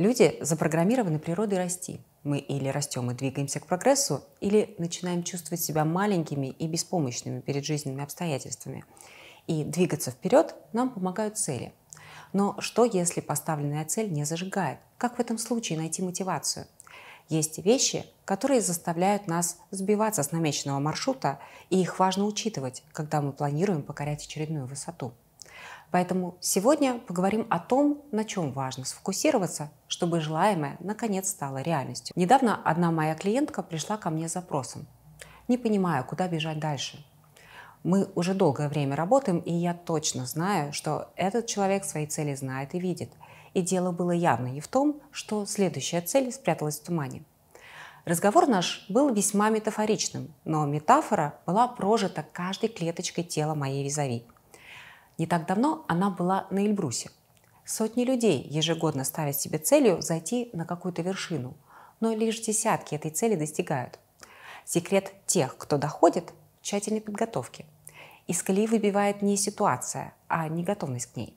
Люди запрограммированы природой расти. Мы или растем и двигаемся к прогрессу, или начинаем чувствовать себя маленькими и беспомощными перед жизненными обстоятельствами. И двигаться вперед нам помогают цели. Но что, если поставленная цель не зажигает? Как в этом случае найти мотивацию? Есть вещи, которые заставляют нас сбиваться с намеченного маршрута, и их важно учитывать, когда мы планируем покорять очередную высоту. Поэтому сегодня поговорим о том, на чем важно сфокусироваться, чтобы желаемое наконец стало реальностью. Недавно одна моя клиентка пришла ко мне с запросом. Не понимаю, куда бежать дальше. Мы уже долгое время работаем, и я точно знаю, что этот человек свои цели знает и видит. И дело было явно не в том, что следующая цель спряталась в тумане. Разговор наш был весьма метафоричным, но метафора была прожита каждой клеточкой тела моей визави – не так давно она была на Эльбрусе. Сотни людей ежегодно ставят себе целью зайти на какую-то вершину, но лишь десятки этой цели достигают. Секрет тех, кто доходит, тщательной подготовке. Из колеи выбивает не ситуация, а неготовность к ней.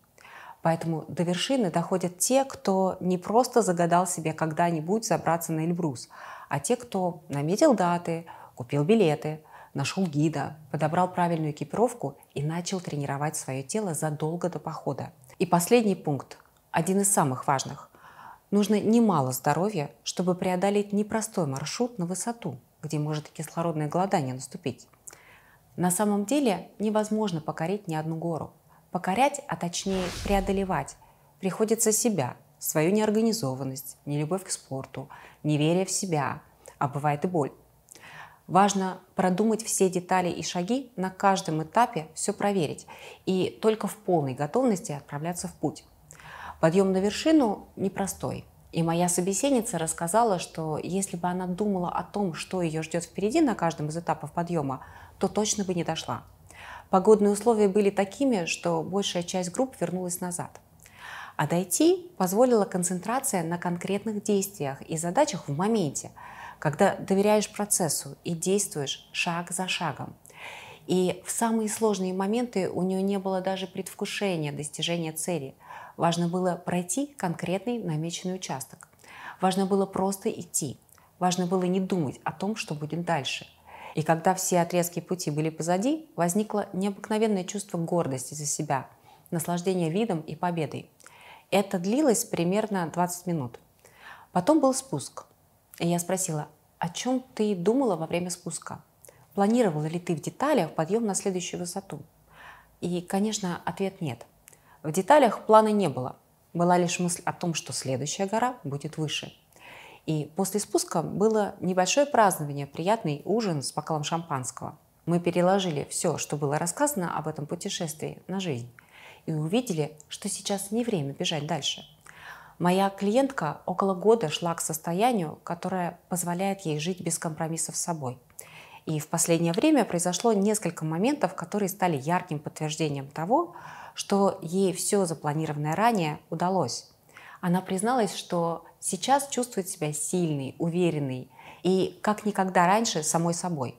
Поэтому до вершины доходят те, кто не просто загадал себе когда-нибудь забраться на Эльбрус, а те, кто наметил даты, купил билеты – нашел гида, подобрал правильную экипировку и начал тренировать свое тело задолго до похода. И последний пункт, один из самых важных. Нужно немало здоровья, чтобы преодолеть непростой маршрут на высоту, где может кислородное голодание наступить. На самом деле невозможно покорить ни одну гору. Покорять, а точнее преодолевать, приходится себя, свою неорганизованность, нелюбовь к спорту, неверие в себя, а бывает и боль. Важно продумать все детали и шаги, на каждом этапе все проверить и только в полной готовности отправляться в путь. Подъем на вершину непростой. И моя собеседница рассказала, что если бы она думала о том, что ее ждет впереди на каждом из этапов подъема, то точно бы не дошла. Погодные условия были такими, что большая часть групп вернулась назад. А дойти позволила концентрация на конкретных действиях и задачах в моменте – когда доверяешь процессу и действуешь шаг за шагом. И в самые сложные моменты у нее не было даже предвкушения достижения цели. Важно было пройти конкретный намеченный участок. Важно было просто идти. Важно было не думать о том, что будет дальше. И когда все отрезки пути были позади, возникло необыкновенное чувство гордости за себя, наслаждение видом и победой. Это длилось примерно 20 минут. Потом был спуск. И я спросила, о чем ты думала во время спуска? Планировала ли ты в деталях подъем на следующую высоту? И, конечно, ответ нет. В деталях плана не было. Была лишь мысль о том, что следующая гора будет выше. И после спуска было небольшое празднование, приятный ужин с бокалом шампанского. Мы переложили все, что было рассказано об этом путешествии, на жизнь. И увидели, что сейчас не время бежать дальше – Моя клиентка около года шла к состоянию, которое позволяет ей жить без компромиссов с собой. И в последнее время произошло несколько моментов, которые стали ярким подтверждением того, что ей все запланированное ранее удалось. Она призналась, что сейчас чувствует себя сильной, уверенной и как никогда раньше самой собой.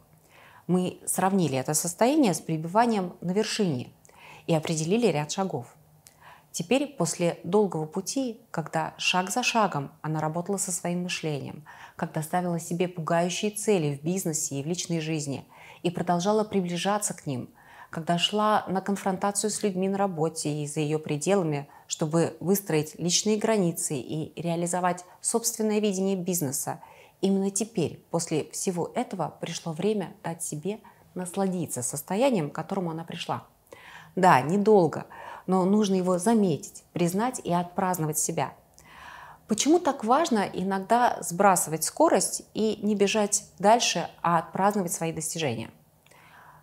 Мы сравнили это состояние с пребыванием на вершине и определили ряд шагов – Теперь, после долгого пути, когда шаг за шагом она работала со своим мышлением, когда ставила себе пугающие цели в бизнесе и в личной жизни и продолжала приближаться к ним, когда шла на конфронтацию с людьми на работе и за ее пределами, чтобы выстроить личные границы и реализовать собственное видение бизнеса, именно теперь, после всего этого, пришло время дать себе насладиться состоянием, к которому она пришла. Да, недолго – но нужно его заметить, признать и отпраздновать себя. Почему так важно иногда сбрасывать скорость и не бежать дальше, а отпраздновать свои достижения?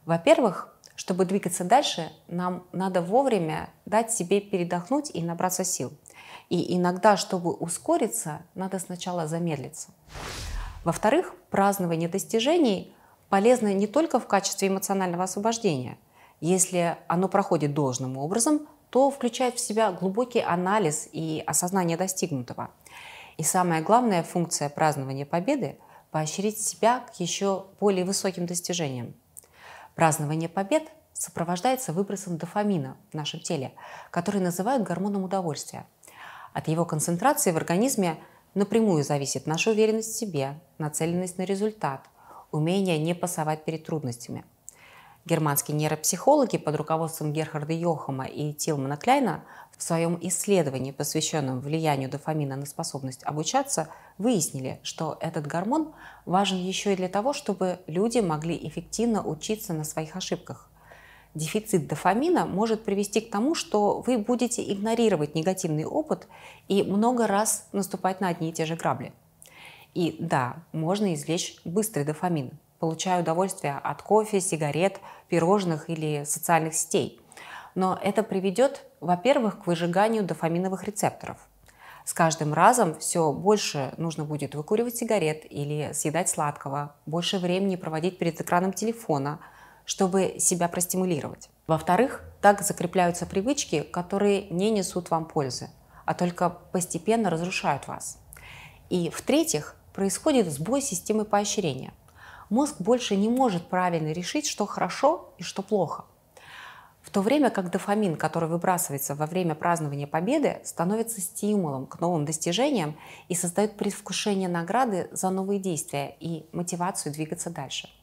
Во-первых, чтобы двигаться дальше, нам надо вовремя дать себе передохнуть и набраться сил. И иногда, чтобы ускориться, надо сначала замедлиться. Во-вторых, празднование достижений полезно не только в качестве эмоционального освобождения – если оно проходит должным образом, то включает в себя глубокий анализ и осознание достигнутого. И самая главная функция празднования победы – поощрить себя к еще более высоким достижениям. Празднование побед сопровождается выбросом дофамина в нашем теле, который называют гормоном удовольствия. От его концентрации в организме напрямую зависит наша уверенность в себе, нацеленность на результат, умение не пасовать перед трудностями. Германские нейропсихологи под руководством Герхарда Йохама и Тилмана Кляйна в своем исследовании, посвященном влиянию дофамина на способность обучаться, выяснили, что этот гормон важен еще и для того, чтобы люди могли эффективно учиться на своих ошибках. Дефицит дофамина может привести к тому, что вы будете игнорировать негативный опыт и много раз наступать на одни и те же грабли. И да, можно извлечь быстрый дофамин, получая удовольствие от кофе, сигарет, пирожных или социальных сетей. Но это приведет, во-первых, к выжиганию дофаминовых рецепторов. С каждым разом все больше нужно будет выкуривать сигарет или съедать сладкого, больше времени проводить перед экраном телефона – чтобы себя простимулировать. Во-вторых, так закрепляются привычки, которые не несут вам пользы, а только постепенно разрушают вас. И в-третьих, происходит сбой системы поощрения. Мозг больше не может правильно решить, что хорошо и что плохо. В то время как дофамин, который выбрасывается во время празднования победы, становится стимулом к новым достижениям и создает предвкушение награды за новые действия и мотивацию двигаться дальше –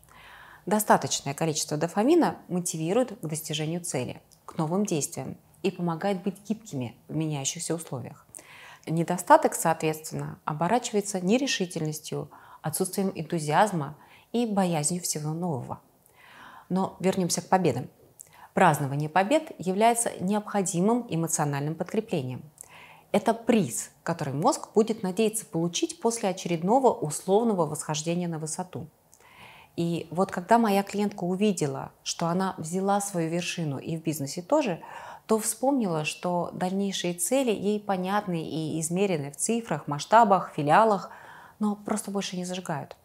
Достаточное количество дофамина мотивирует к достижению цели, к новым действиям и помогает быть гибкими в меняющихся условиях. Недостаток, соответственно, оборачивается нерешительностью, отсутствием энтузиазма и боязнью всего нового. Но вернемся к победам. Празднование побед является необходимым эмоциональным подкреплением. Это приз, который мозг будет надеяться получить после очередного условного восхождения на высоту – и вот когда моя клиентка увидела, что она взяла свою вершину и в бизнесе тоже, то вспомнила, что дальнейшие цели ей понятны и измерены в цифрах, масштабах, филиалах, но просто больше не зажигают.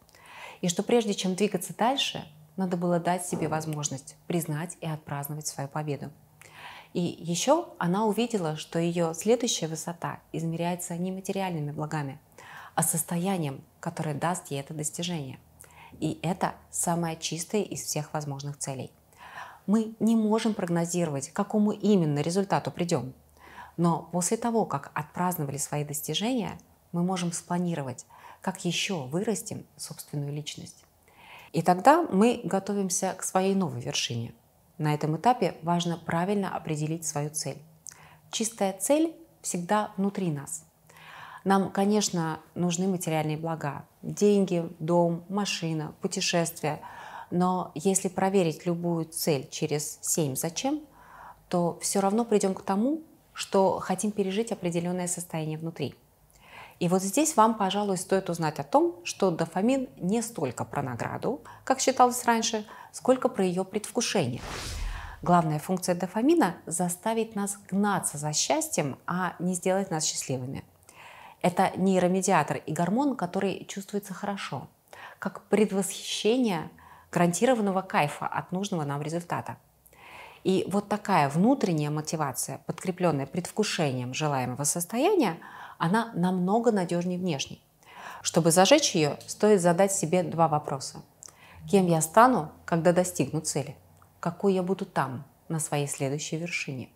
И что прежде чем двигаться дальше, надо было дать себе возможность признать и отпраздновать свою победу. И еще она увидела, что ее следующая высота измеряется не материальными благами, а состоянием, которое даст ей это достижение – и это самое чистое из всех возможных целей. Мы не можем прогнозировать, к какому именно результату придем. Но после того, как отпраздновали свои достижения, мы можем спланировать, как еще вырастим собственную личность. И тогда мы готовимся к своей новой вершине. На этом этапе важно правильно определить свою цель. Чистая цель всегда внутри нас – нам, конечно, нужны материальные блага. Деньги, дом, машина, путешествия. Но если проверить любую цель через семь «зачем», то все равно придем к тому, что хотим пережить определенное состояние внутри. И вот здесь вам, пожалуй, стоит узнать о том, что дофамин не столько про награду, как считалось раньше, сколько про ее предвкушение. Главная функция дофамина – заставить нас гнаться за счастьем, а не сделать нас счастливыми – это нейромедиатор и гормон, который чувствуется хорошо, как предвосхищение гарантированного кайфа от нужного нам результата. И вот такая внутренняя мотивация, подкрепленная предвкушением желаемого состояния, она намного надежнее внешней. Чтобы зажечь ее, стоит задать себе два вопроса. Кем я стану, когда достигну цели? Какой я буду там, на своей следующей вершине?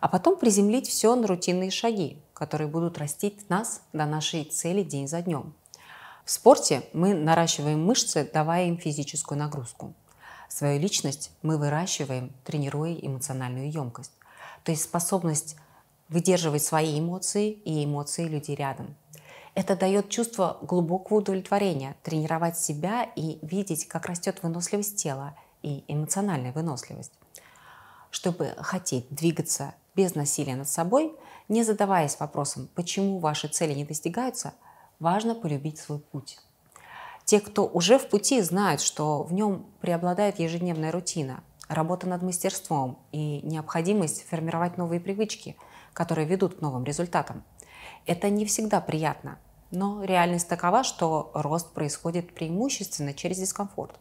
а потом приземлить все на рутинные шаги, которые будут растить нас до нашей цели день за днем. В спорте мы наращиваем мышцы, давая им физическую нагрузку. Свою личность мы выращиваем, тренируя эмоциональную емкость, то есть способность выдерживать свои эмоции и эмоции людей рядом. Это дает чувство глубокого удовлетворения, тренировать себя и видеть, как растет выносливость тела и эмоциональная выносливость. Чтобы хотеть двигаться без насилия над собой, не задаваясь вопросом, почему ваши цели не достигаются, важно полюбить свой путь. Те, кто уже в пути, знают, что в нем преобладает ежедневная рутина, работа над мастерством и необходимость формировать новые привычки, которые ведут к новым результатам. Это не всегда приятно, но реальность такова, что рост происходит преимущественно через дискомфорт.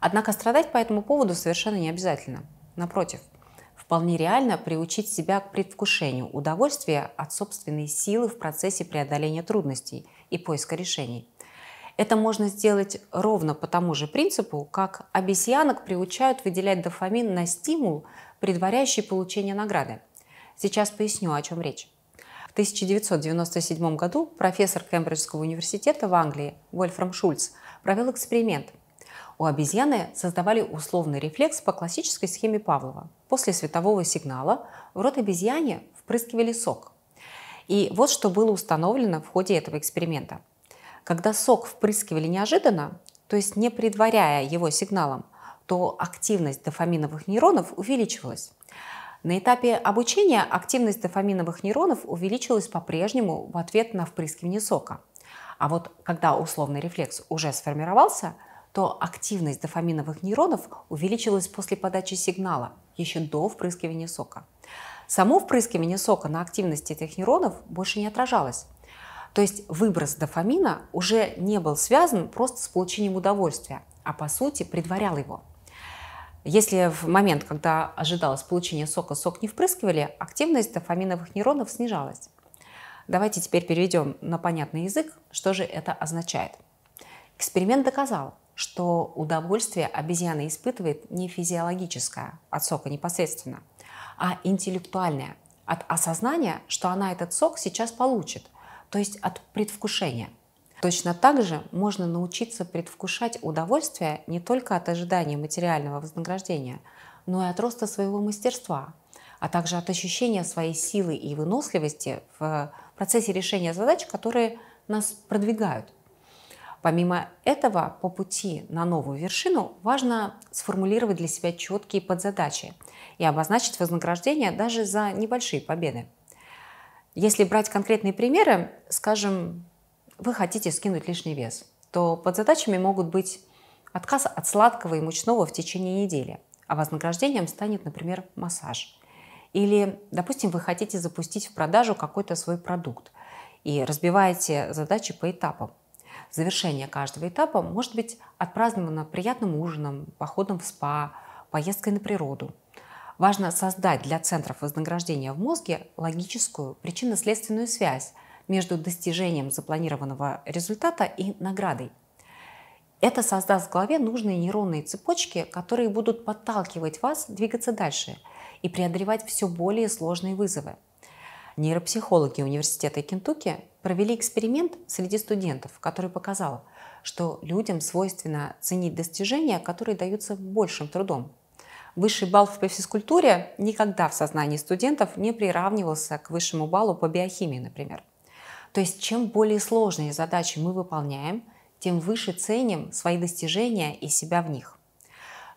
Однако страдать по этому поводу совершенно не обязательно. Напротив – Вполне реально приучить себя к предвкушению удовольствия от собственной силы в процессе преодоления трудностей и поиска решений. Это можно сделать ровно по тому же принципу, как обезьянок приучают выделять дофамин на стимул, предваряющий получение награды. Сейчас поясню, о чем речь. 1997 году профессор Кембриджского университета в Англии Вольфрам Шульц провел эксперимент. У обезьяны создавали условный рефлекс по классической схеме Павлова. После светового сигнала в рот обезьяне впрыскивали сок. И вот что было установлено в ходе этого эксперимента. Когда сок впрыскивали неожиданно, то есть не предваряя его сигналом, то активность дофаминовых нейронов увеличивалась. На этапе обучения активность дофаминовых нейронов увеличилась по-прежнему в ответ на впрыскивание сока. А вот когда условный рефлекс уже сформировался, то активность дофаминовых нейронов увеличилась после подачи сигнала, еще до впрыскивания сока. Само впрыскивание сока на активность этих нейронов больше не отражалось. То есть выброс дофамина уже не был связан просто с получением удовольствия, а по сути предварял его. Если в момент, когда ожидалось получение сока, сок не впрыскивали, активность дофаминовых нейронов снижалась. Давайте теперь переведем на понятный язык, что же это означает. Эксперимент доказал, что удовольствие обезьяна испытывает не физиологическое от сока непосредственно, а интеллектуальное от осознания, что она этот сок сейчас получит, то есть от предвкушения. Точно так же можно научиться предвкушать удовольствие не только от ожидания материального вознаграждения, но и от роста своего мастерства, а также от ощущения своей силы и выносливости в процессе решения задач, которые нас продвигают. Помимо этого, по пути на новую вершину важно сформулировать для себя четкие подзадачи и обозначить вознаграждение даже за небольшие победы. Если брать конкретные примеры, скажем, вы хотите скинуть лишний вес, то под задачами могут быть отказ от сладкого и мучного в течение недели, а вознаграждением станет, например, массаж. Или, допустим, вы хотите запустить в продажу какой-то свой продукт и разбиваете задачи по этапам. Завершение каждого этапа может быть отпраздновано приятным ужином, походом в спа, поездкой на природу. Важно создать для центров вознаграждения в мозге логическую причинно-следственную связь между достижением запланированного результата и наградой. Это создаст в голове нужные нейронные цепочки, которые будут подталкивать вас двигаться дальше и преодолевать все более сложные вызовы. Нейропсихологи Университета Кентукки провели эксперимент среди студентов, который показал, что людям свойственно ценить достижения, которые даются большим трудом. Высший балл по физкультуре никогда в сознании студентов не приравнивался к высшему баллу по биохимии, например. То есть чем более сложные задачи мы выполняем, тем выше ценим свои достижения и себя в них.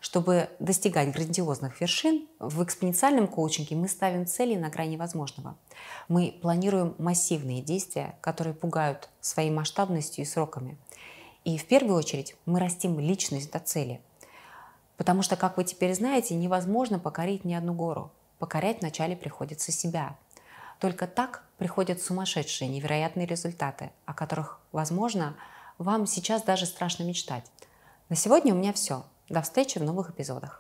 Чтобы достигать грандиозных вершин, в экспоненциальном коучинге мы ставим цели на грани возможного. Мы планируем массивные действия, которые пугают своей масштабностью и сроками. И в первую очередь мы растим личность до цели. Потому что, как вы теперь знаете, невозможно покорить ни одну гору. Покорять вначале приходится себя. Только так приходят сумасшедшие, невероятные результаты, о которых, возможно, вам сейчас даже страшно мечтать. На сегодня у меня все. До встречи в новых эпизодах.